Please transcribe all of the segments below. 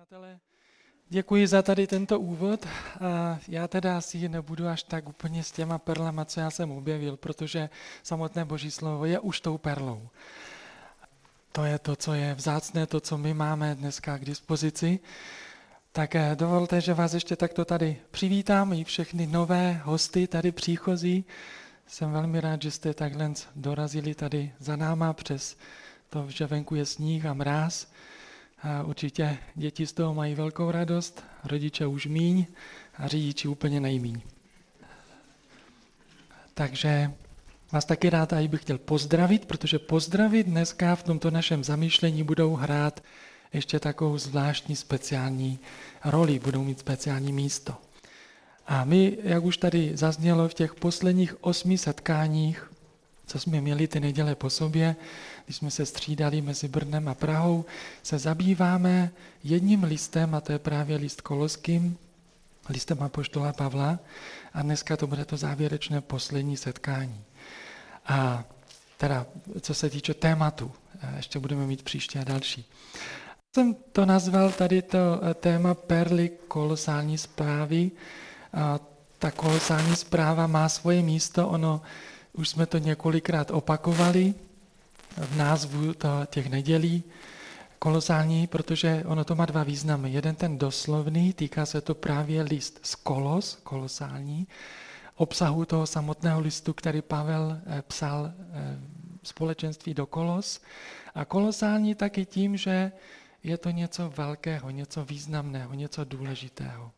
Přátelé, děkuji za tady tento úvod. Já teda asi nebudu až tak úplně s těma perlama, co já jsem objevil, protože samotné Boží slovo je už tou perlou. To je to, co je vzácné, to, co my máme dneska k dispozici. Tak eh, dovolte, že vás ještě takto tady přivítám i všechny nové hosty tady příchozí. Jsem velmi rád, že jste takhle dorazili tady za náma přes to, že venku je sníh a mráz. A určitě děti z toho mají velkou radost, rodiče už míň a řidiči úplně nejmíň. Takže vás taky rád a bych chtěl pozdravit, protože pozdravit dneska v tomto našem zamýšlení budou hrát ještě takovou zvláštní speciální roli, budou mít speciální místo. A my, jak už tady zaznělo v těch posledních osmi setkáních, co jsme měli ty neděle po sobě, když jsme se střídali mezi Brnem a Prahou, se zabýváme jedním listem, a to je právě list Koloským, listem Apoštola Pavla, a dneska to bude to závěrečné poslední setkání. A teda, co se týče tématu, ještě budeme mít příště a další. Jsem to nazval tady to eh, téma perly kolosální zprávy. A ta kolosální zpráva má svoje místo, ono, už jsme to několikrát opakovali, v názvu těch nedělí kolosální, protože ono to má dva významy. Jeden ten doslovný, týká se to právě list z kolos, kolosální, obsahu toho samotného listu, který Pavel eh, psal eh, společenství do kolos. A kolosální taky tím, že je to něco velkého, něco významného, něco důležitého.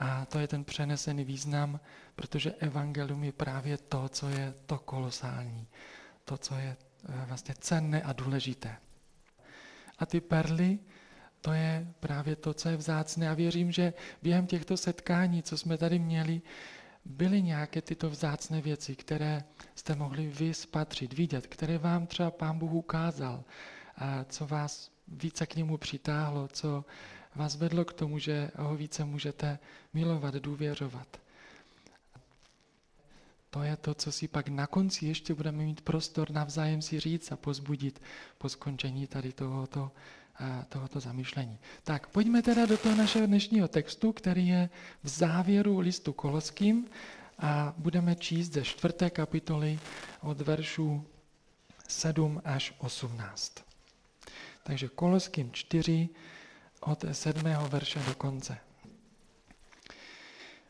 A to je ten přenesený význam, protože evangelium je právě to, co je to kolosální, to, co je Eh, vlastně cenné a důležité. A ty perly, to je právě to, co je vzácné. A věřím, že během těchto setkání, co jsme tady měli, byly nějaké tyto vzácné věci, které jste mohli vy spatřit, vidět, které vám třeba Pán Bůh ukázal, a co vás více k němu přitáhlo, co vás vedlo k tomu, že ho více můžete milovat, důvěřovat. To je to, co si pak na konci ještě budeme mít prostor navzájem si říct a pozbudit po skončení tady tohoto, tohoto zamýšlení. Tak pojďme teda do toho našeho dnešního textu, který je v závěru listu Koloským a budeme číst ze čtvrté kapitoly od veršů 7 až 18. Takže Koloským 4 od 7. verše do konce.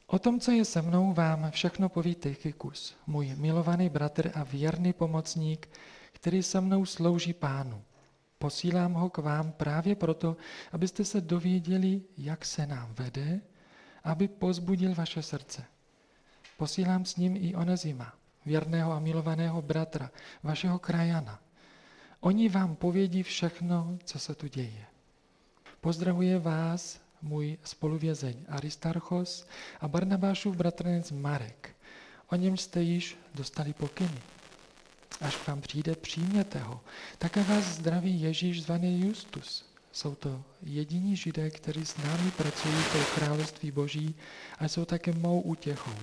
O tom, co je se mnou, vám všechno poví Tychikus, můj milovaný bratr a věrný pomocník, který se mnou slouží pánu. Posílám ho k vám právě proto, abyste se dověděli, jak se nám vede, aby pozbudil vaše srdce. Posílám s ním i Onezima, věrného a milovaného bratra, vašeho krajana. Oni vám povědí všechno, co se tu děje. Pozdravuje vás můj spoluvězeň Aristarchos a Barnabášův bratranec Marek. O něm jste již dostali pokyny. Až k vám přijde, přijměte ho. Také vás zdraví Ježíš zvaný Justus. Jsou to jediní židé, kteří s námi pracují v království boží a jsou také mou útěchou.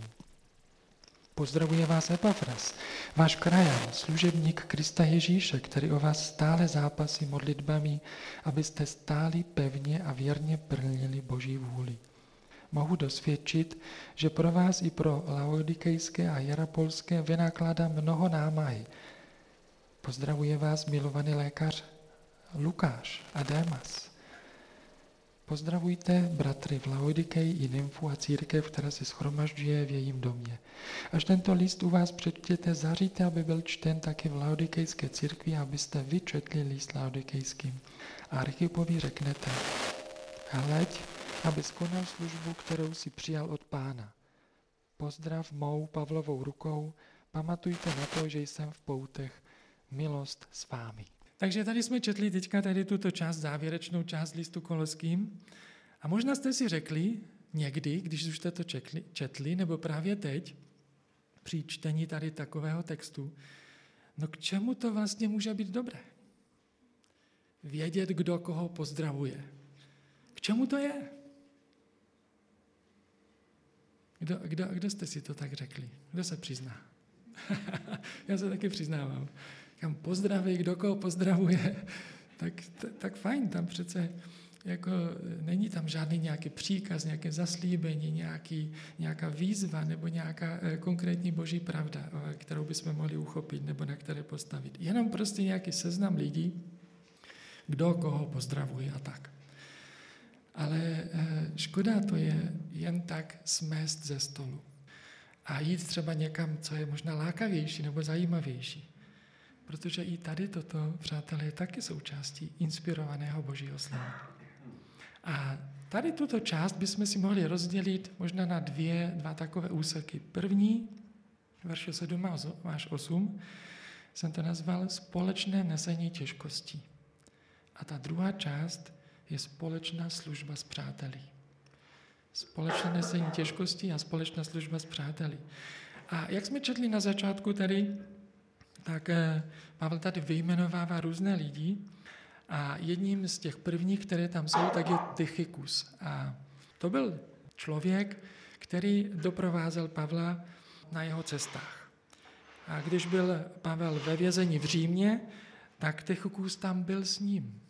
Pozdravuje vás Epafras, váš krajan, služebník Krista Ježíše, který o vás stále zápasí modlitbami, abyste stáli pevně a věrně plnili Boží vůli. Mohu dosvědčit, že pro vás i pro laodikejské a jarapolské vynakládá mnoho námahy. Pozdravuje vás milovaný lékař Lukáš a Démas. Pozdravujte bratry v Laodikeji i nymfu a církev, která se schromažďuje v jejím domě. Až tento list u vás přečtěte, zaříte, aby byl čten taky v Laodikejské církvi, abyste vyčetli list Laodikejským. A Archipovi řeknete, hleď, aby skonal službu, kterou si přijal od pána. Pozdrav mou Pavlovou rukou, pamatujte na to, že jsem v poutech, milost s vámi. Takže tady jsme četli teďka tady tuto část, závěrečnou část listu Koloským. A možná jste si řekli někdy, když už jste to četli, četli nebo právě teď, při čtení tady takového textu, no k čemu to vlastně může být dobré? Vědět, kdo koho pozdravuje. K čemu to je? Kdo, kdo, kdo jste si to tak řekli? Kdo se přizná? Já se taky přiznávám kam pozdraví, kdo koho pozdravuje, tak, tak fajn, tam přece jako, není tam žádný nějaký příkaz, nějaké zaslíbení, nějaký, nějaká výzva nebo nějaká eh, konkrétní boží pravda, kterou bychom mohli uchopit nebo na které postavit. Jenom prostě nějaký seznam lidí, kdo koho pozdravuje a tak. Ale eh, škoda to je jen tak smést ze stolu a jít třeba někam, co je možná lákavější nebo zajímavější. Protože i tady toto, přátelé, je taky součástí inspirovaného božího slova. A tady tuto část bychom si mohli rozdělit možná na dvě, dva takové úseky. První, verše 7 až 8, jsem to nazval společné nesení těžkostí. A ta druhá část je společná služba s přáteli. Společné nesení těžkostí a společná služba s přáteli. A jak jsme četli na začátku tady, tak eh, Pavel tady vyjmenovává různé lidi a jedním z těch prvních, které tam jsou, tak je Tychikus. A to byl člověk, který doprovázel Pavla na jeho cestách. A když byl Pavel ve vězení v Římě, tak Tychikus tam byl s ním.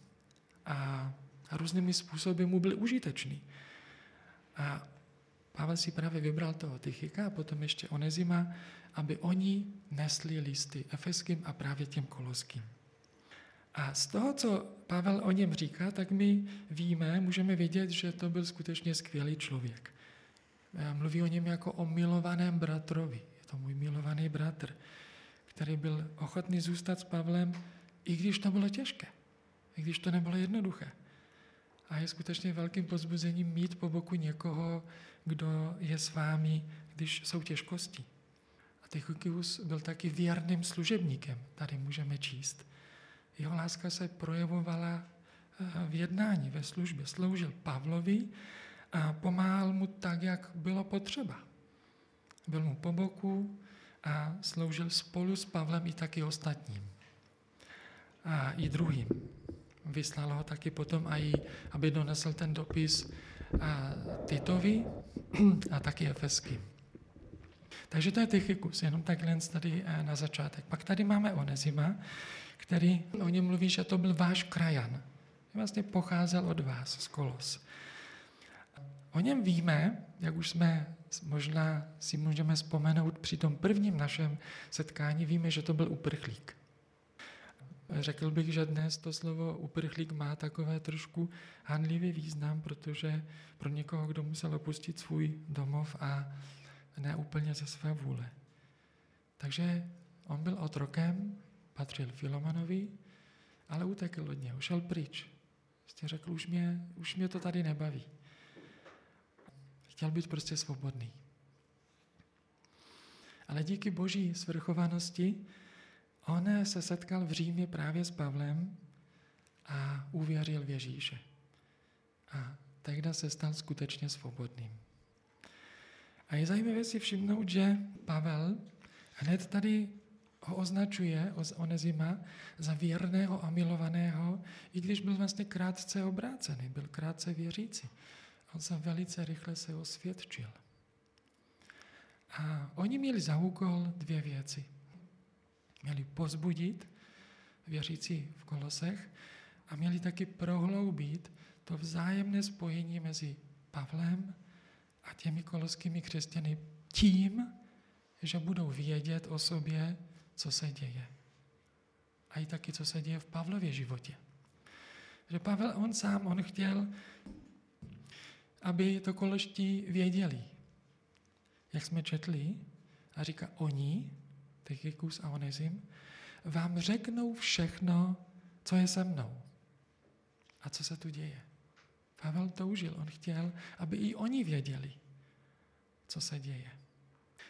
A různými způsoby mu byl užitečný. A Pavel si právě vybral toho Tychika a potom ještě Onezima, aby oni nesli listy efeským a právě těm koloským. A z toho, co Pavel o něm říká, tak my víme, můžeme vědět, že to byl skutečně skvělý člověk. Mluví o něm jako o milovaném bratrovi. Je to můj milovaný bratr, který byl ochotný zůstat s Pavlem, i když to bylo těžké, i když to nebylo jednoduché. A je skutečně velkým pozbuzením mít po boku někoho, kdo je s vámi, když jsou těžkosti. A Tychikus byl taky věrným služebníkem, tady můžeme číst. Jeho láska se projevovala eh, v jednání, ve službě. Sloužil Pavlovi a pomáhal mu tak, jak bylo potřeba. Byl mu po boku a sloužil spolu s Pavlem i taky ostatním. A i druhým. Vyslal ho taky potom, i, aby donesl ten dopis a Titovi a taky Efesky. Takže to je Tychikus, jenom takhle tady eh, na začátek. Pak tady máme Onezima, který o něm mluví, že to byl váš krajan. Vlastně pocházel od vás z Kolos. O něm víme, jak už jsme možná si můžeme vzpomenout při tom prvním našem setkání, víme, že to byl uprchlík. Řekl bych, že dnes to slovo uprchlík má takové trošku hanlivý význam, protože pro někoho, kdo musel opustit svůj domov a ne úplně ze své vůle. Takže on byl otrokem, patřil Filomanovi, ale utekl od něho, šel pryč. Prostě řekl, už mě, už mě to tady nebaví. Chtěl být prostě svobodný. Ale díky boží svrchovanosti on se setkal v Římě právě s Pavlem a uvěřil v Ježíše. A tehdy se stal skutečně svobodným. A je zajímavé si všimnout, že Pavel hned tady ho označuje Onezima za věrného a milovaného, i když byl vlastně krátce obrácený, byl krátce věřící. On se velice rychle se osvědčil. A oni měli za úkol dvě věci. Měli pozbudit věřící v Kolosech a měli taky prohloubit to vzájemné spojení mezi Pavlem a těmi koloskými křesťany tím, že budou vědět o sobě, co se děje. A i taky, co se děje v Pavlově životě. Že Pavel, on sám, on chtěl, aby to koloští věděli. Jak jsme četli, a říká oni, Tychikus a Onezim, vám řeknou všechno, co je se mnou. A co se tu děje. Pavel toužil, on chtěl, aby i oni věděli, co se děje.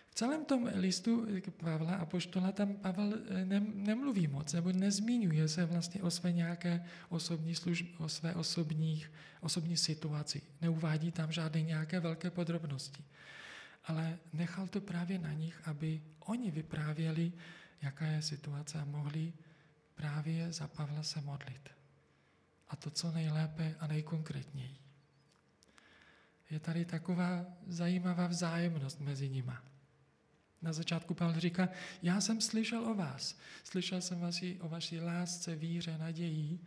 V celém tom listu Pavla a poštola tam Pavel eh, nemluví moc, nebo nezmínuje se vlastně o své nějaké osobní služby, o své osobních, osobní situaci. Neuvádí tam žádné nějaké velké podrobnosti. Ale nechal to právě na nich, aby oni vyprávěli, jaká je situace a mohli právě za Pavla se modlit. A to co nejlépe a nejkonkrétněji. Je tady taková zajímavá vzájemnost mezi nima. Na začátku Pavel říká, já jsem slyšel o vás. Slyšel jsem vás o vaší lásce, víře, naději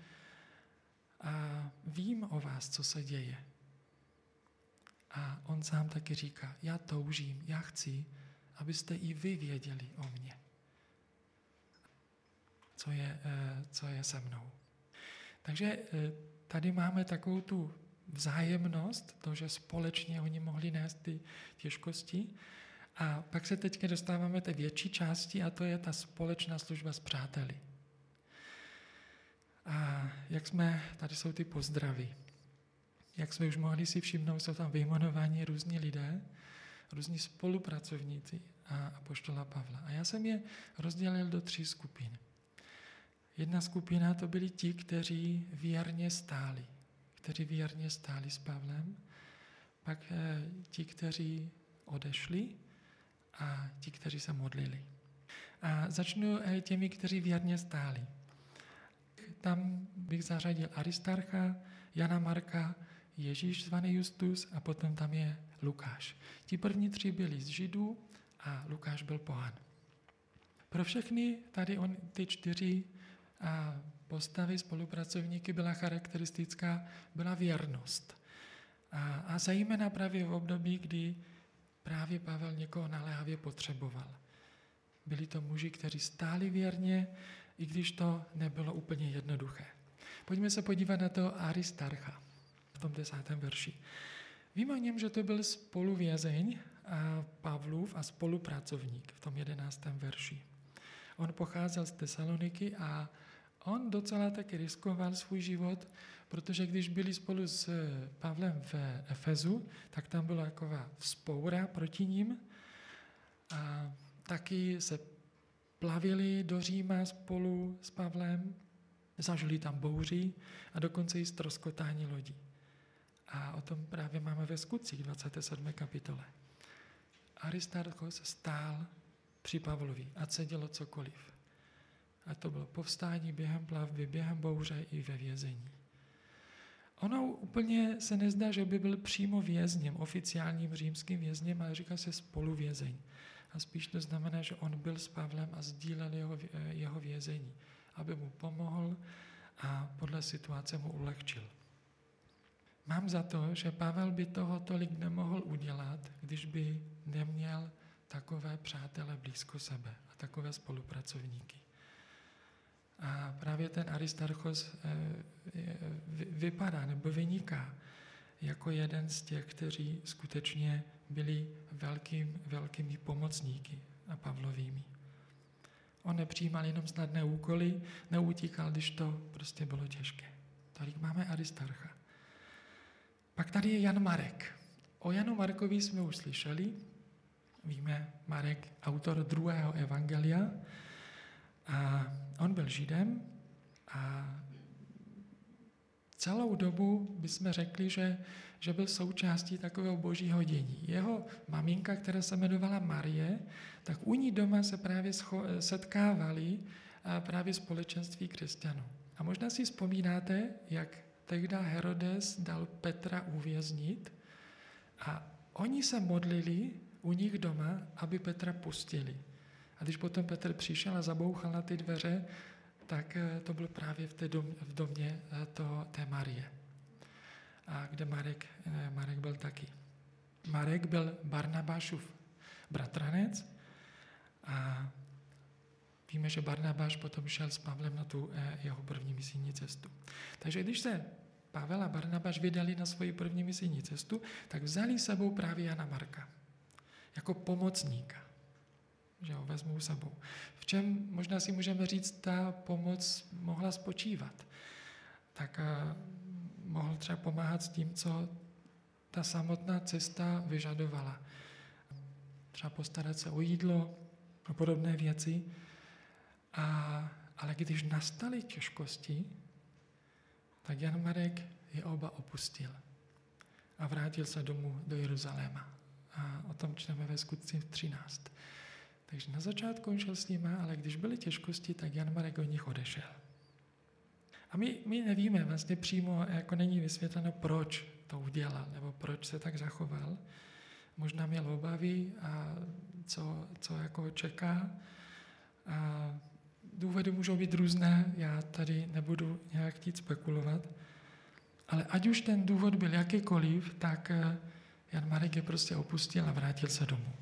a vím o vás, co se děje. A on sám taky říká, já toužím, já chci, abyste i vy věděli o mně, co je, eh, co je se mnou. Takže eh, tady máme takovou tu vzájemnost, to, že společně oni mohli nést ty těžkosti. A pak se teď dostáváme té větší části a to je ta společná služba s přáteli. A jak jsme, tady jsou ty pozdravy. Jak jsme už mohli si všimnout, jsou tam vyjmenováni různí lidé, různí spolupracovníci a apoštola Pavla. A já jsem je rozdělil do tří skupin. Jedna skupina to byli ti, kteří věrně stáli, kteří věrně stáli s Pavlem, pak eh, ti, kteří odešli a ti, kteří se modlili. A začnu eh, těmi, kteří věrně stáli. Tam bych zařadil Aristarcha, Jana Marka, Ježíš zvaný Justus a potom tam je Lukáš. Ti první tři byli z Židů a Lukáš byl pohan. Pro všechny tady on, ty čtyři a postavy spolupracovníky byla charakteristická, byla věrnost. A, a zejména právě v období, kdy právě Pavel někoho naléhavě potřeboval. Byli to muži, kteří stáli věrně, i když to nebylo úplně jednoduché. Pojďme se podívat na to Aristarcha tom desátém verši. Víme o něm, že to byl spoluvězeň a Pavlův a spolupracovník v tom jedenáctém verši. On pocházel z Tesaloniky a on docela taky riskoval svůj život, protože když byli spolu s Pavlem v Efezu, tak tam byla taková vzpoura proti ním a taky se plavili do Říma spolu s Pavlem, zažili tam bouři a dokonce i stroskotání lodí. A o tom právě máme ve skutcích 27. kapitole. Aristarchos stál při Pavlovi a se dělo cokoliv. A to bylo povstání během plavby, během bouře i ve vězení. Ono úplně se nezdá, že by byl přímo vězněm, oficiálním římským vězněm, ale říká se spoluvězeň. A spíš to znamená, že on byl s Pavlem a sdílel jeho, jeho vězení, aby mu pomohl a podle situace mu ulehčil. Mám za to, že Pavel by toho tolik nemohl udělat, když by neměl takové přátele blízko sebe a takové spolupracovníky. A právě ten Aristarchos eh, vypadá nebo vyniká jako jeden z těch, kteří skutečně byli velkým, velkými pomocníky a Pavlovými. On nepřijímal jenom snadné úkoly, neutíkal, když to prostě bylo těžké. Tady máme Aristarcha. Pak tady je Jan Marek. O Janu Markovi jsme už slyšeli. Víme, Marek, autor druhého evangelia. A on byl židem a celou dobu bychom řekli, že, že byl součástí takového božího dění. Jeho maminka, která se jmenovala Marie, tak u ní doma se právě setkávali právě společenství křesťanů. A možná si vzpomínáte, jak tehdy Herodes dal Petra uvěznit a oni se modlili u nich doma, aby Petra pustili. A když potom Petr přišel a zabouchal na ty dveře, tak eh, to bylo právě v, té dom, v domě eh, to, té Marie. A kde Marek, eh, Marek byl taky. Marek byl Barnabášův bratranec a víme, že Barnabáš potom šel s Pavlem na tu jeho první misijní cestu. Takže když se Pavel a Barnabáš vydali na svoji první misijní cestu, tak vzali sebou právě Jana Marka jako pomocníka že ho vezmou sebou. V čem možná si můžeme říct, ta pomoc mohla spočívat? Tak a, mohl třeba pomáhat s tím, co ta samotná cesta vyžadovala. Třeba postarat se o jídlo, a podobné věci. A, ale když nastaly těžkosti, tak Jan Marek je oba opustil a vrátil se domů do Jeruzaléma. A o tom čteme ve skutci 13. Takže na začátku on šel s nimi, ale když byly těžkosti, tak Jan Marek od nich odešel. A my, my nevíme, vlastně přímo jako není vysvětleno, proč to udělal, nebo proč se tak zachoval. Možná měl obavy a co, co jako čeká. A důvody můžou být různé, já tady nebudu nějak chtít spekulovat, Ale ať už ten důvod byl jakýkoliv, tak eh, Jan Marek je prostě opustil a vrátil se domů.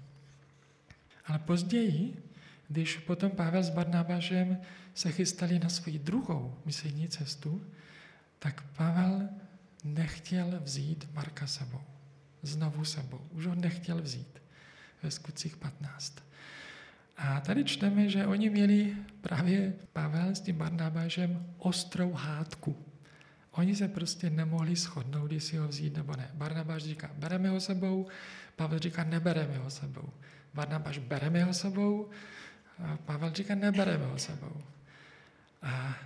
Ale později, když potom Pavel s Barnabášem se chystali na svoji druhou misijní cestu, tak Pavel nechtěl vzít Marka sebou. Znovu sebou. Už ho nechtěl vzít ve skutcích 15. A tady čteme, že oni měli právě Pavel s tím Barnabášem ostrou hádku. Oni se prostě nemohli shodnout, jestli ho vzít nebo ne. Barnabáš říká, bereme ho sebou, Pavel říká, nebereme ho sebou. Barnabáš, bereme ho sebou, a Pavel říká, nebereme ho sebou. A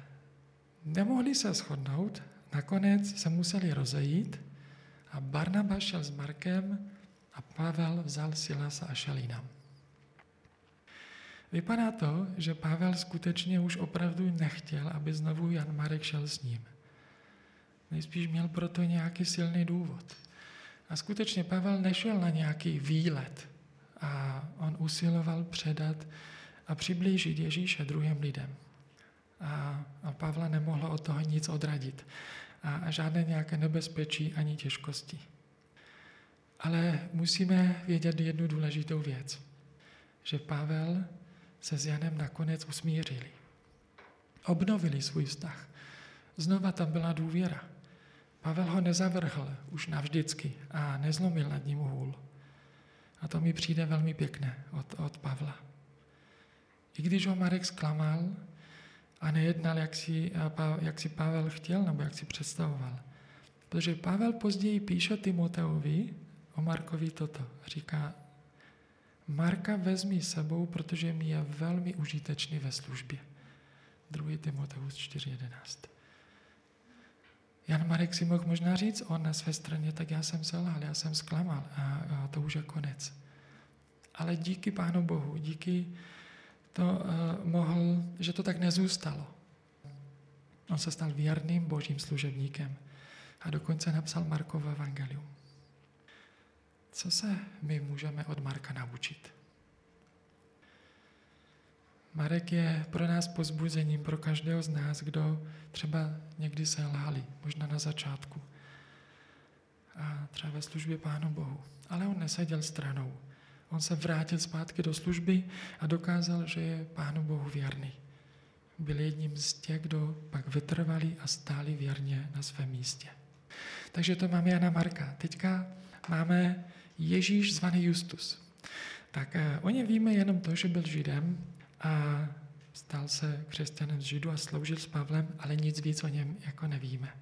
nemohli se shodnout, nakonec se museli rozejít a Barnabáš šel s Markem a Pavel vzal Silasa a šel jinam. Vypadá to, že Pavel skutečně už opravdu nechtěl, aby znovu Jan Marek šel s ním. Nejspíš měl proto nějaký silný důvod. A skutečně Pavel nešel na nějaký výlet a on usiloval předat a přiblížit Ježíše druhým lidem. A, a Pavla nemohlo od toho nic odradit. A, a žádné nějaké nebezpečí ani těžkosti. Ale musíme vědět jednu důležitou věc. Že Pavel se s Janem nakonec usmířili. Obnovili svůj vztah. Znova tam byla důvěra. Pavel ho nezavrhl už navždycky a nezlomil nad ním hůl. A to mi přijde velmi pěkné od, od Pavla. I když ho Marek zklamal a nejednal, jak si, jak si Pavel chtěl nebo jak si představoval. Protože Pavel později píše Timoteovi o Markovi toto. Říká, Marka vezmi sebou, protože mi je velmi užitečný ve službě. 2. Timoteus 4.11. Jan Marek si mohl možná říct, on na své straně, tak já jsem selhal, já jsem zklamal a, a to už je konec. Ale díky Pánu Bohu, díky to uh, mohl, že to tak nezůstalo. On se stal věrným božím služebníkem a dokonce napsal Markovo evangelium. Co se my můžeme od Marka naučit? Marek je pro nás pozbuzením, pro každého z nás, kdo třeba někdy se lhali, možná na začátku. A třeba ve službě Pánu Bohu. Ale on neseděl stranou. On se vrátil zpátky do služby a dokázal, že je Pánu Bohu věrný. Byl jedním z těch, kdo pak vytrvali a stáli věrně na svém místě. Takže to máme Jana Marka. Teďka máme Ježíš zvaný Justus. Tak eh, o něm víme jenom to, že byl Židem a stal se křesťanem z Židu a sloužil s Pavlem, ale nic víc o něm jako nevíme.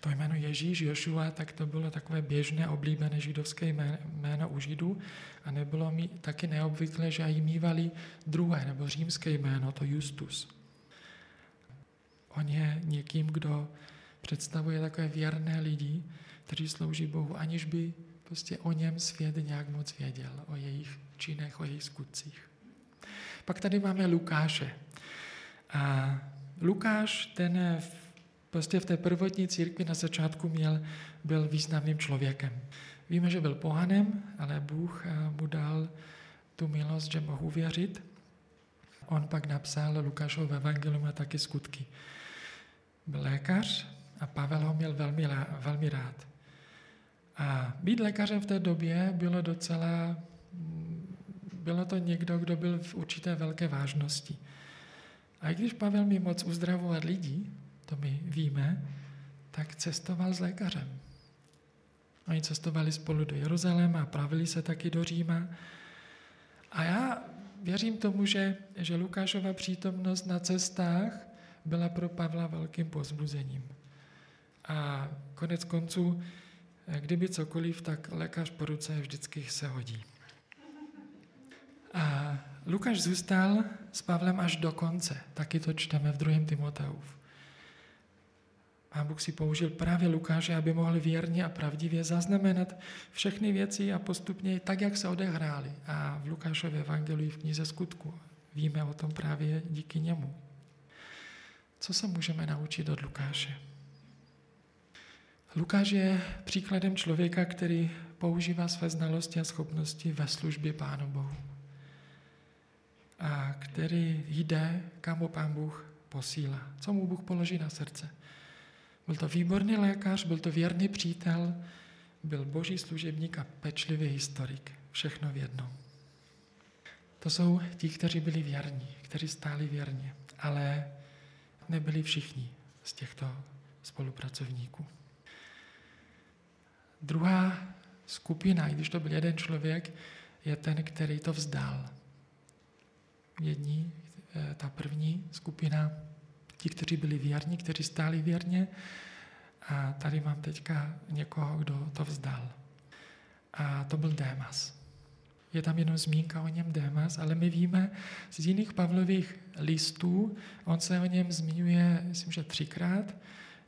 To jméno Ježíš, Jošua, tak to bylo takové běžné, oblíbené židovské jméno u Židů a nebylo mi taky neobvyklé, že jí mývali druhé nebo římské jméno, to Justus. On je někým, kdo představuje takové věrné lidi, kteří slouží Bohu, aniž by prostě o něm svět nějak moc věděl, o jejich činech, o jejich skutcích. Pak tady máme Lukáše. A Lukáš, ten v, prostě v té prvotní církvi na začátku měl, byl významným člověkem. Víme, že byl pohanem, ale Bůh eh, mu dal tu milost, že mohu věřit. On pak napsal Lukášov evangelium a taky skutky. Byl lékař a Pavel ho měl velmi, velmi rád. A být lékařem v té době bylo docela bylo to někdo, kdo byl v určité velké vážnosti. A i když Pavel mi moc uzdravovat lidí, to my víme, tak cestoval s lékařem. Oni cestovali spolu do Jeruzaléma a pravili se taky do Říma. A já věřím tomu, že, že Lukášova přítomnost na cestách byla pro Pavla velkým pozbuzením. A konec konců, kdyby cokoliv, tak lékař po ruce vždycky se hodí. A Lukáš zůstal s Pavlem až do konce. Taky to čteme v 2. Timoteův. Pán Bůh si použil právě Lukáše, aby mohl věrně a pravdivě zaznamenat všechny věci a postupně tak, jak se odehrály. A v Lukášově evangeliu v knize skutku víme o tom právě díky němu. Co se můžeme naučit od Lukáše? Lukáš je příkladem člověka, který používá své znalosti a schopnosti ve službě Pánu Bohu a který jde, kam ho Pán Bůh posílá, co mu Bůh položí na srdce. Byl to výborný lékař, byl to věrný přítel, byl boží služebník a pečlivý historik. Všechno v jednom. To jsou ti, kteří byli věrní, kteří stáli věrně, ale nebyli všichni z těchto spolupracovníků. Druhá skupina, i když to byl jeden člověk, je ten, který to vzdal. Jední, eh, ta první skupina, ti, kteří byli věrní, kteří stáli věrně, a tady mám teďka někoho, kdo to vzdal. A to byl Démas. Je tam jenom zmínka o něm Démas, ale my víme z jiných Pavlových listů, on se o něm zmiňuje, myslím, že třikrát,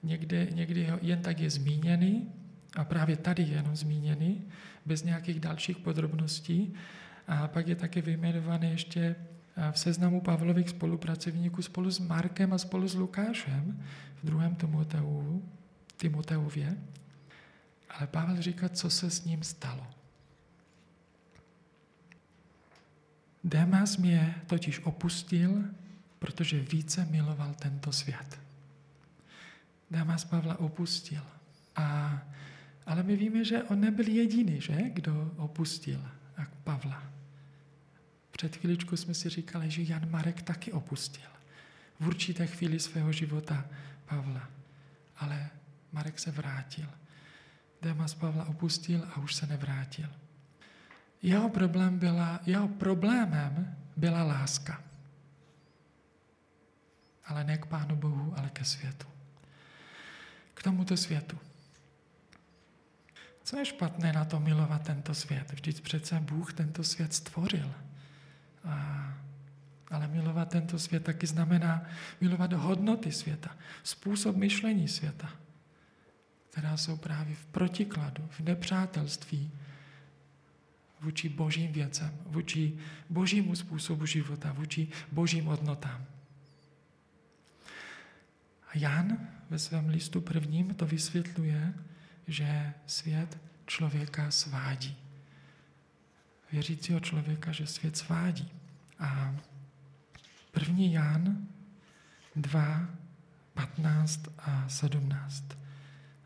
někdy, někdy jen tak je zmíněný, a právě tady je jenom zmíněný, bez nějakých dalších podrobností. A pak je také vyjmenovaný ještě v seznamu Pavlových spolupracovníků spolu s Markem a spolu s Lukášem v druhém Timoteu, Timoteově. Ale Pavel říká, co se s ním stalo. Demas mě totiž opustil, protože více miloval tento svět. Demas Pavla opustil. A, ale my víme, že on nebyl jediný, že? kdo opustil Pavla. Před chvíličkou jsme si říkali, že Jan Marek taky opustil v určité chvíli svého života Pavla. Ale Marek se vrátil. Demas Pavla opustil a už se nevrátil. Jeho, problém byla, jeho problémem byla láska. Ale ne k Pánu Bohu, ale ke světu. K tomuto světu. Co je špatné na to milovat tento svět? Vždyť přece Bůh tento svět stvořil. Ale milovat tento svět taky znamená milovat hodnoty světa, způsob myšlení světa, která jsou právě v protikladu, v nepřátelství vůči božím věcem, vůči božímu způsobu života, vůči božím hodnotám. A Jan ve svém listu prvním to vysvětluje, že svět člověka svádí. Věřícího člověka, že svět svádí. A první Jan 2, 15 a 17.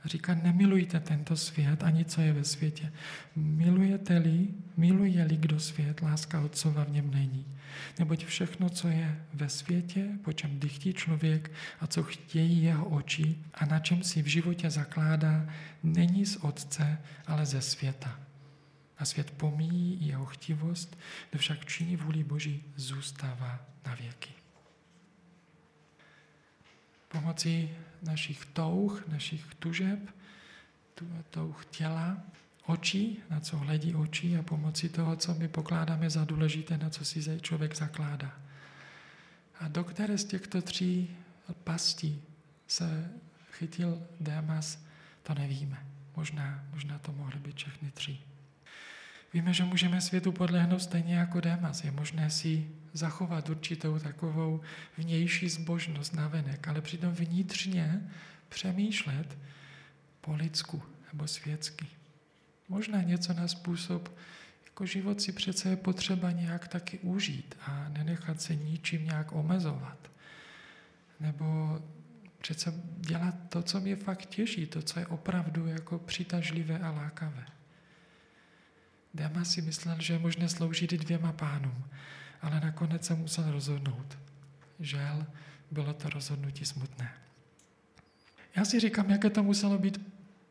Říká, nemilujte tento svět ani co je ve světě. Milujete-li, miluje-li kdo svět, láska Otcova v něm není. Neboť všechno, co je ve světě, po čem dychtí člověk a co chtějí jeho oči a na čem si v životě zakládá, není z Otce, ale ze světa. A svět pomíjí jeho chtivost, kdo však činí vůli Boží zůstává na věky. Pomocí našich touh, našich tužeb, touh těla, očí, na co hledí oči a pomocí toho, co my pokládáme za důležité, na co si člověk zakládá. A do které z těchto tří pastí se chytil Démas, to nevíme. Možná, možná to mohly být všechny tři. Víme, že můžeme světu podlehnout stejně jako Démas. Je možné si zachovat určitou takovou vnější zbožnost na venek, ale přitom vnitřně přemýšlet po lidsku nebo světsky. Možná něco na způsob, jako život si přece je potřeba nějak taky užít a nenechat se ničím nějak omezovat. Nebo přece dělat to, co mě fakt těší, to, co je opravdu jako přitažlivé a lákavé. Dema si myslel, že je možné sloužit dvěma pánům, ale nakonec se musel rozhodnout. Žel, bylo to rozhodnutí smutné. Já si říkám, jaké to muselo být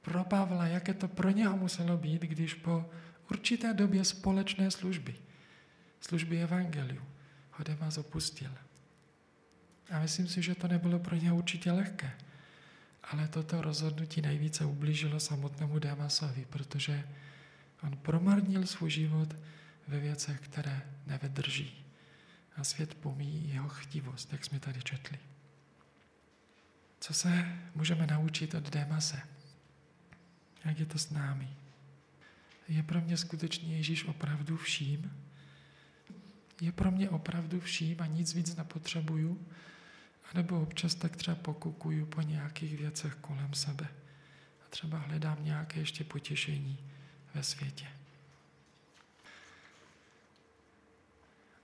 pro Pavla, jaké to pro něho muselo být, když po určité době společné služby, služby Evangeliu, ho Demas opustil. A myslím si, že to nebylo pro něho určitě lehké. Ale toto rozhodnutí nejvíce ublížilo samotnému Demasovi, protože On promarnil svůj život ve věcech, které nevydrží. A svět pomíjí jeho chtivost, jak jsme tady četli. Co se můžeme naučit od Démase? Jak je to s námi? Je pro mě skutečně Ježíš opravdu vším? Je pro mě opravdu vším a nic víc nepotřebuju? A nebo občas tak třeba pokukuju po nějakých věcech kolem sebe a třeba hledám nějaké ještě potěšení ve světě.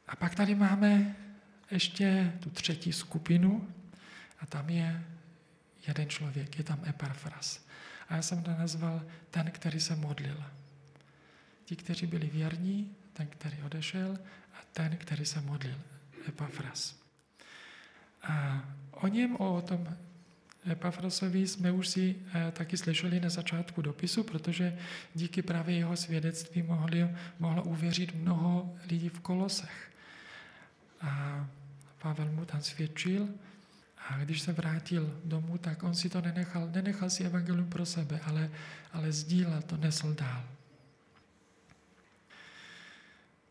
A pak tady máme ještě tu třetí skupinu a tam je jeden člověk, je tam Eparfras. A já jsem to nazval ten, který se modlil. Ti, kteří byli věrní, ten, který odešel a ten, který se modlil, Epafras. A o něm, o tom Epafrasovi jsme už si eh, taky slyšeli na začátku dopisu, protože díky právě jeho svědectví mohli, mohlo uvěřit mnoho lidí v Kolosech. A Pavel mu tam svědčil a když se vrátil domů, tak on si to nenechal, nenechal si evangelium pro sebe, ale, ale sdílel to, nesl dál.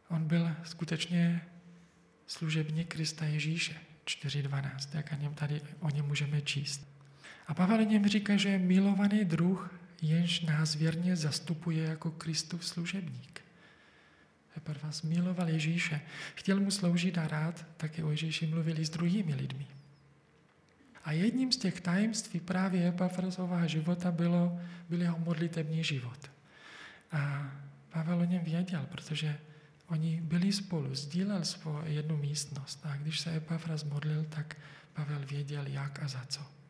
On byl skutečně služebník Krista Ježíše, 4.12, jak o něm tady o něm můžeme číst. A Pavel něm říká, že je milovaný druh, jenž nás věrně zastupuje jako Kristův služebník. Teprve vás miloval Ježíše, chtěl mu sloužit a rád také o Ježíši mluvili s druhými lidmi. A jedním z těch tajemství právě Epafrasová života bylo, byl jeho modlitební život. A Pavel o něm věděl, protože oni byli spolu, sdílel svou jednu místnost. A když se Epafras modlil, tak Pavel věděl, jak a za co.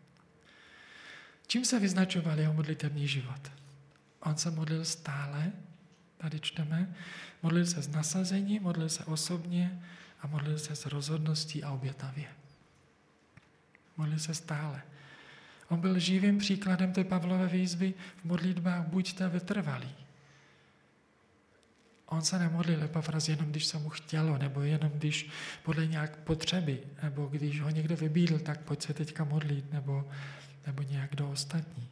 Čím se vyznačoval jeho modlitební život? On se modlil stále, tady čteme, modlil se s nasazením, modlil se osobně a modlil se s rozhodností a obětavě. Modlil se stále. On byl živým příkladem té Pavlové výzvy v modlitbách buďte vytrvalí. On se nemodlil Epafras jenom, když se mu chtělo, nebo jenom když podle nějak potřeby, nebo když ho někdo vybídl, tak pojď se teďka modlit, nebo nebo nějak ostatní.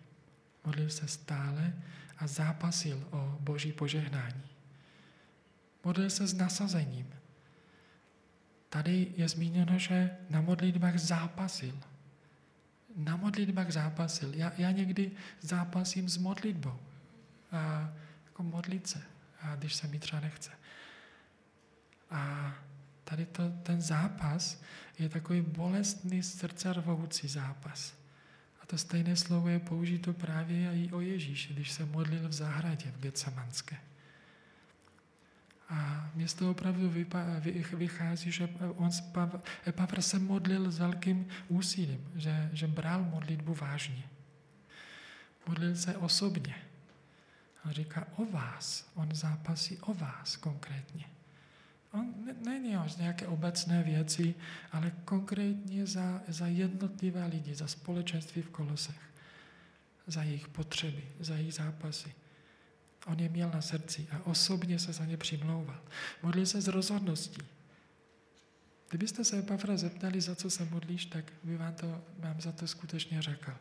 Modlil se stále a zápasil o boží požehnání. Modlil se s nasazením. Tady je zmíněno, že na modlitbách zápasil. Na modlitbách zápasil. Já, já někdy zápasím s modlitbou. A jako modlit se, a když se mi třeba nechce. A tady to, ten zápas je takový bolestný, srdcervoucí zápas to stejné slovo je použito právě i o Ježíši, když se modlil v zahradě v Getsemanské. A mě z toho opravdu vychází, že on Epafra se modlil s velkým úsilím, že, že bral modlitbu vážně. Modlil se osobně. A říká o vás, on zápasí o vás konkrétně. On není o nějaké obecné věci, ale konkrétně za, za jednotlivé lidi, za společenství v Kolosech, za jejich potřeby, za jejich zápasy. On je měl na srdci a osobně se za ně přimlouval. Modlil se z rozhodností. Kdybyste se Epafra zeptali, za co se modlíš, tak by vám to, vám za to skutečně řekl.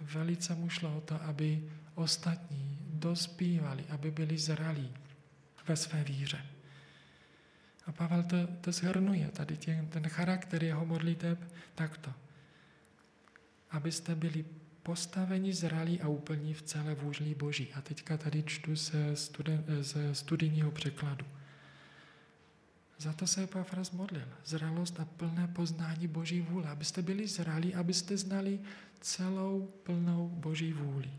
Velice mu šlo o to, aby ostatní dospívali, aby byli zralí ve své víře. A Pavel to, to shrnuje, tady tě, ten charakter jeho modliteb takto. Abyste byli postaveni, zralí a úplní v celé vůžlí Boží. A teďka tady čtu ze, studen, ze studijního překladu. Za to se Epafras modlil. Zralost a plné poznání Boží vůle. Abyste byli zralí, abyste znali celou plnou Boží vůli.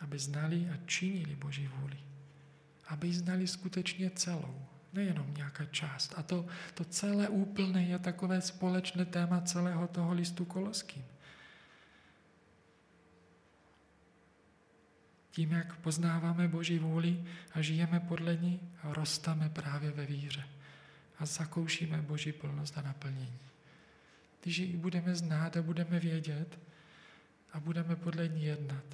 Aby znali a činili Boží vůli aby ji znali skutečně celou, nejenom nějaká část. A to, to celé úplné je takové společné téma celého toho listu koloským. Tím, jak poznáváme Boží vůli a žijeme podle ní, rostáme právě ve víře a zakoušíme Boží plnost a naplnění. Když ji budeme znát a budeme vědět a budeme podle ní jednat,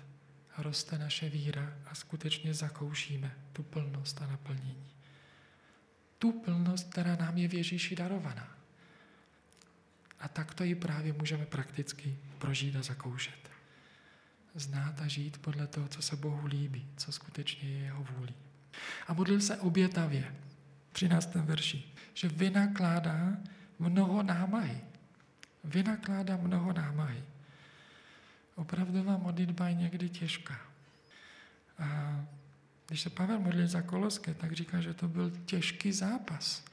roste naše víra a skutečně zakoušíme tu plnost a naplnění. Tu plnost, která nám je v Ježíši darovaná. A tak to ji právě můžeme prakticky prožít a zakoušet. Znát a žít podle toho, co se Bohu líbí, co skutečně je jeho vůlí. A modlil se obětavě, v 13. verši, že vynakládá mnoho námahy. Vynakládá mnoho námahy. Opravdová modlitba je někdy těžká. A když se Pavel modlil za Koloské, tak říká, že to byl těžký zápas.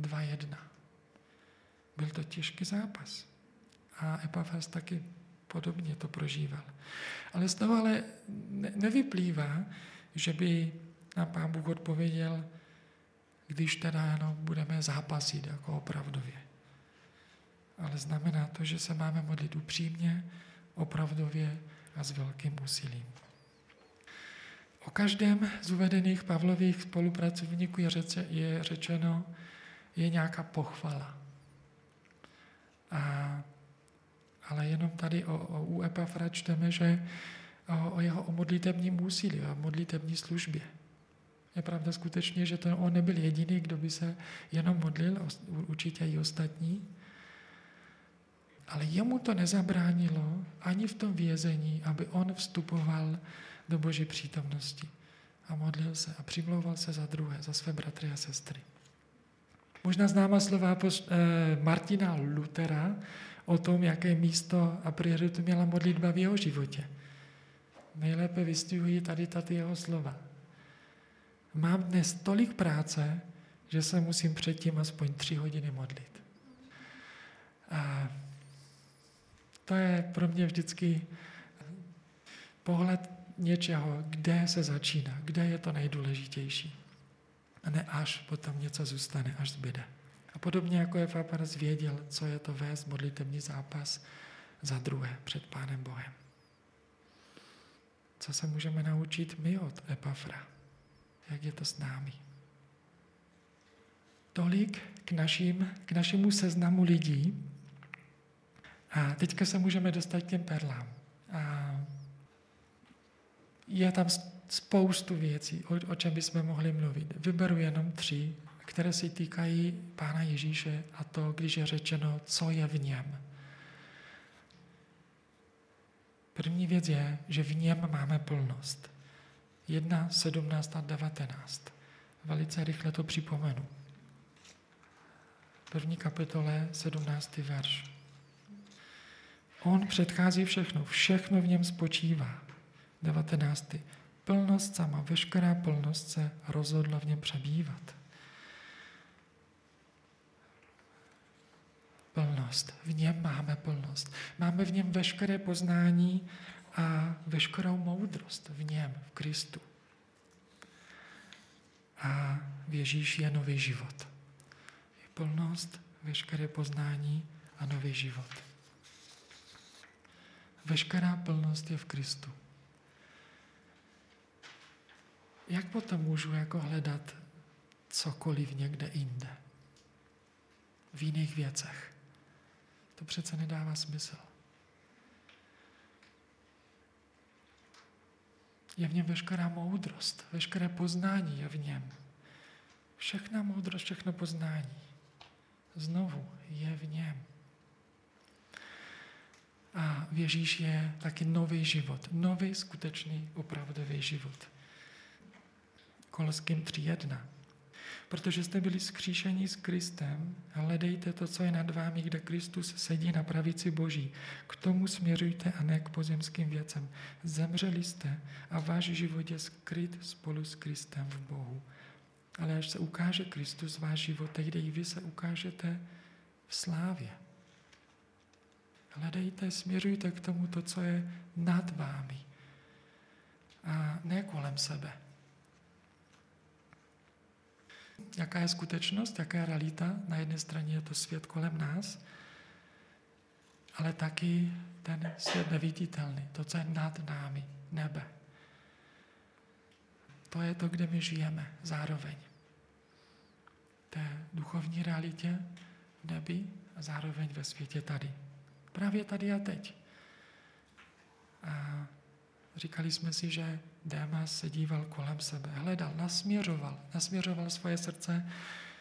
2-1. Byl to těžký zápas. A Epafras taky podobně to prožíval. Ale z toho ale nevyplývá, že by nám Pán Bůh odpověděl, když teda ano, budeme zápasit jako opravdově. Ale znamená to, že se máme modlit upřímně, opravdově a s velkým úsilím. O každém z uvedených Pavlových spolupracovníků je, řeče, je řečeno, je nějaká pochvala. A, ale jenom tady o, o u Epafra čteme, že o, o jeho o modlitebním úsilí, o modlitební službě. Je pravda skutečně, že to on nebyl jediný, kdo by se jenom modlil, určitě i ostatní, ale jemu to nezabránilo ani v tom vězení, aby on vstupoval do Boží přítomnosti a modlil se a přimlouval se za druhé, za své bratry a sestry. Možná známá slova eh, Martina Lutera o tom, jaké místo a prioritu měla modlitba v jeho životě. Nejlépe vystihují tady tato jeho slova. Mám dnes tolik práce, že se musím předtím aspoň tři hodiny modlit. A to je pro mě vždycky pohled něčeho, kde se začíná, kde je to nejdůležitější. A ne až potom něco zůstane, až zbyde. A podobně jako je Faparas věděl, co je to vést modlitební zápas za druhé před Pánem Bohem. Co se můžeme naučit my od Epafra? Jak je to s námi? Tolik k, našim, k našemu seznamu lidí. A teďka se můžeme dostat k těm perlám. A je tam spoustu věcí, o, o čem bychom mohli mluvit. Vyberu jenom tři, které se týkají Pána Ježíše a to, když je řečeno, co je v něm. První věc je, že v něm máme plnost. 1, 17 a 19. Velice rychle to připomenu. První kapitole, 17. verš. On předchází všechno, všechno v něm spočívá. 19. Plnost sama, veškerá plnost se rozhodla v něm přebývat. Plnost. V něm máme plnost. Máme v něm veškeré poznání a veškerou moudrost v něm, v Kristu. A v Ježíši je nový život. Je plnost, veškeré poznání a nový život. Veškerá plnost je v Kristu. Jak potom můžu jako hledat cokoliv někde jinde? V jiných věcech. To přece nedává smysl. Je v něm veškerá moudrost, veškeré poznání je v něm. Všechna moudrost, všechno poznání. Znovu je v něm. A v Ježíš je taky nový život. Nový, skutečný, opravdový život. Koloským 3.1. Protože jste byli skříšeni s Kristem, hledejte to, co je nad vámi, kde Kristus sedí na pravici Boží. K tomu směřujte a ne k pozemským věcem. Zemřeli jste a váš život je skryt spolu s Kristem v Bohu. Ale až se ukáže Kristus, váš život, tehdy i vy se ukážete v slávě. Hledejte, směřujte k tomu to, co je nad vámi a ne kolem sebe. Jaká je skutečnost, jaká je realita? Na jedné straně je to svět kolem nás, ale taky ten svět neviditelný, to, co je nad námi, nebe. To je to, kde my žijeme zároveň. Té duchovní realitě v nebi a zároveň ve světě tady. Právě tady a teď. A říkali jsme si, že Démas se díval kolem sebe, hledal, nasměřoval, nasměřoval svoje srdce,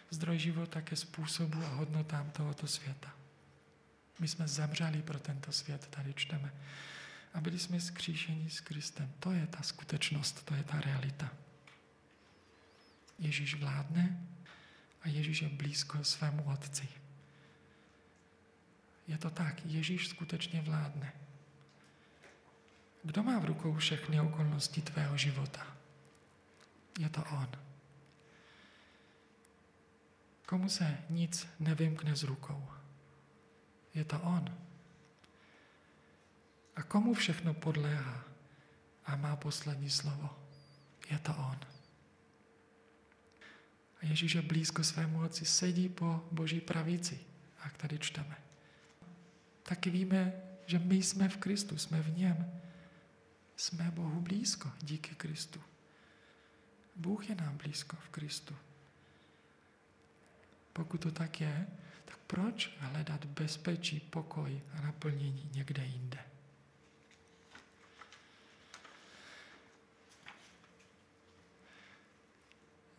zdroj života ke způsobu a hodnotám tohoto světa. My jsme zemřeli pro tento svět, tady čteme. A byli jsme skříšeni s Kristem. To je ta skutečnost, to je ta realita. Ježíš vládne a Ježíš je blízko svému Otci. Je to tak, Ježíš skutečně vládne. Kdo má v rukou všechny okolnosti tvého života? Je to On. Komu se nic nevymkne z rukou? Je to On. A komu všechno podléhá a má poslední slovo? Je to On. A Ježíš je blízko svému otci, sedí po boží pravici. A tady čteme. Taky víme, že my jsme v Kristu, jsme v něm. Jsme Bohu blízko díky Kristu. Bůh je nám blízko v Kristu. Pokud to tak je, tak proč hledat bezpečí, pokoj a naplnění někde jinde?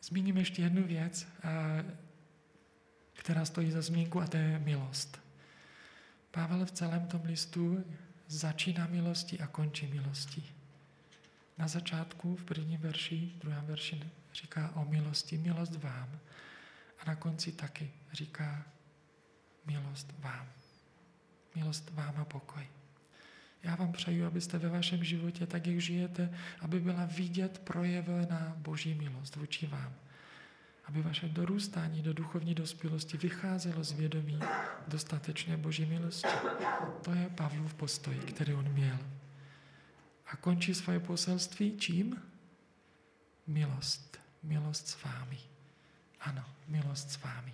Zmíním ještě jednu věc, která stojí za zmínku, a to je milost. Pavel v celém tom listu začíná milostí a končí milostí. Na začátku v prvním verši, v druhém verši říká o milosti, milost vám. A na konci taky říká milost vám. Milost vám a pokoj. Já vám přeju, abyste ve vašem životě, tak jak žijete, aby byla vidět projevená Boží milost vůči vám. Aby vaše dorůstání do duchovní dospělosti vycházelo z vědomí dostatečné Boží milosti. To je Pavlův postoj, který on měl. A končí svoje poselství čím? Milost. Milost s vámi. Ano, milost s vámi.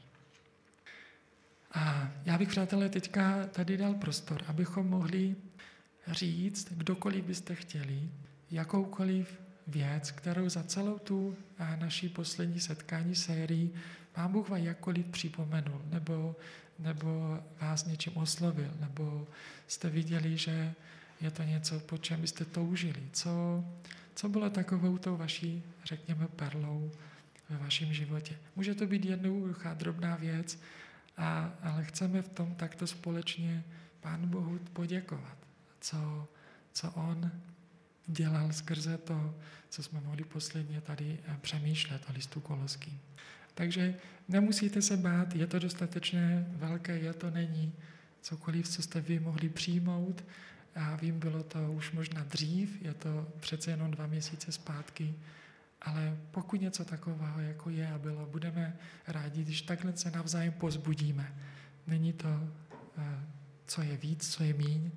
A já bych, přátelé, teďka tady dal prostor, abychom mohli říct, kdokoliv byste chtěli, jakoukoliv věc, kterou za celou tu naší poslední setkání sérii Pán Bůh vám jakkoliv připomenul, nebo, nebo vás něčím oslovil, nebo jste viděli, že je to něco, po čem byste toužili. Co, co bylo takovou tou vaší, řekněme, perlou ve vašem životě. Může to být jednoduchá, drobná věc, a, ale chceme v tom takto společně Pánu Bohu poděkovat, co, co On dělal skrze to, co jsme mohli posledně tady eh, přemýšlet o listu koloským. Takže nemusíte se bát, je to dostatečné velké, je to není. Cokoliv, co jste vy mohli přijmout, já vím, bylo to už možná dřív, je to přece jenom dva měsíce zpátky, ale pokud něco takového, jako je a bylo, budeme rádi, když takhle se navzájem pozbudíme. Není to, eh, co je víc, co je míň,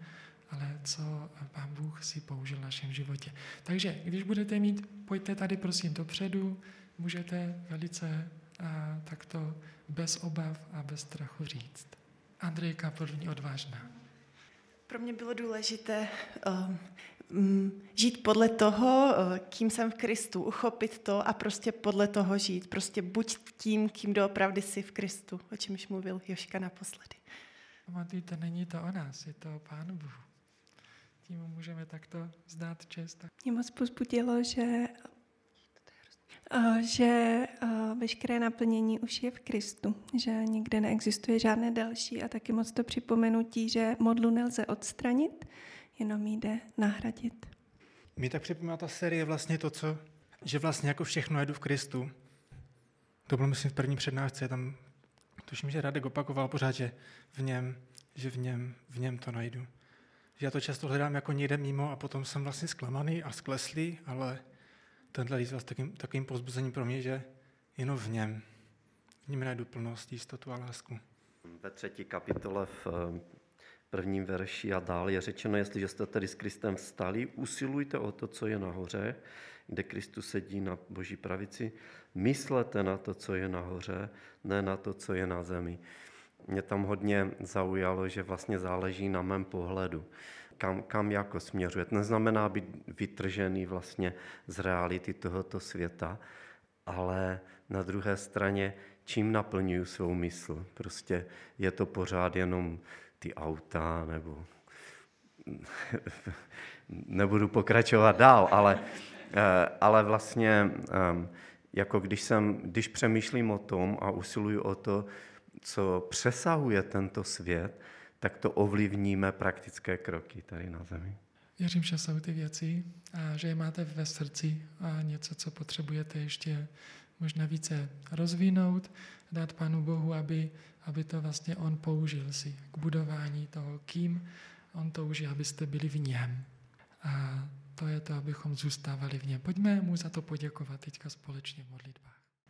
ale co Pán Bůh si použil v našem životě. Takže když budete mít, pojďte tady prosím dopředu, můžete velice a, takto bez obav a bez strachu říct. Andrejka první odvážná. Pro mě bylo důležité um, žít podle toho, uh, kým jsem v Kristu, uchopit to a prostě podle toho žít. Prostě buď tím, kým doopravdy jsi v Kristu, o čemž mluvil Joška naposledy. Pamatujte, není to o nás, je to o Pánu Bohu. Tím můžeme takto zdát čest. Mě moc pozbudilo, že že veškeré naplnění už je v Kristu, že nikde neexistuje žádné další a taky moc to připomenutí, že modlu nelze odstranit, jenom jde nahradit. Mi tak připomíná ta série vlastně to, co, že vlastně jako všechno jedu v Kristu. To bylo myslím v první přednášce, tam tuším, že Radek opakoval pořád, že v něm, že v něm, v něm to najdu. Že já to často hledám jako někde mimo a potom jsem vlastně zklamaný a skleslý, ale tenhle list vás takým, takým pozbuzením pro mě, že jenom v něm, v něm najdu plnost, jistotu a lásku. Ve třetí kapitole v eh, prvním verši a dál je řečeno, jestliže jste tedy s Kristem vstali, usilujte o to, co je nahoře, kde Kristus sedí na boží pravici, myslete na to, co je nahoře, ne na to, co je na zemi. Mě tam hodně zaujalo, že vlastně záleží na mém pohledu kam, kam jako směřuje. To neznamená být vytržený vlastně z reality tohoto světa, ale na druhé straně, čím naplňuju svou mysl. Prostě je to pořád jenom ty auta nebo nebudu pokračovat dál, ale, eh, ale vlastně ehm, jako když, jsem, když přemýšlím o tom a usiluju o to, co přesahuje tento svět, tak to ovlivníme praktické kroky tady na zemi. Věřím, že jsou ty věci a že je máte ve srdci a něco, co potřebujete ještě možná více rozvinout, dát Pánu Bohu, aby, aby to vlastně On použil si k budování toho, kým On touží, abyste byli v něm. A to je to, abychom zůstávali v něm. Pojďme mu za to poděkovat teďka společně v modlitbách.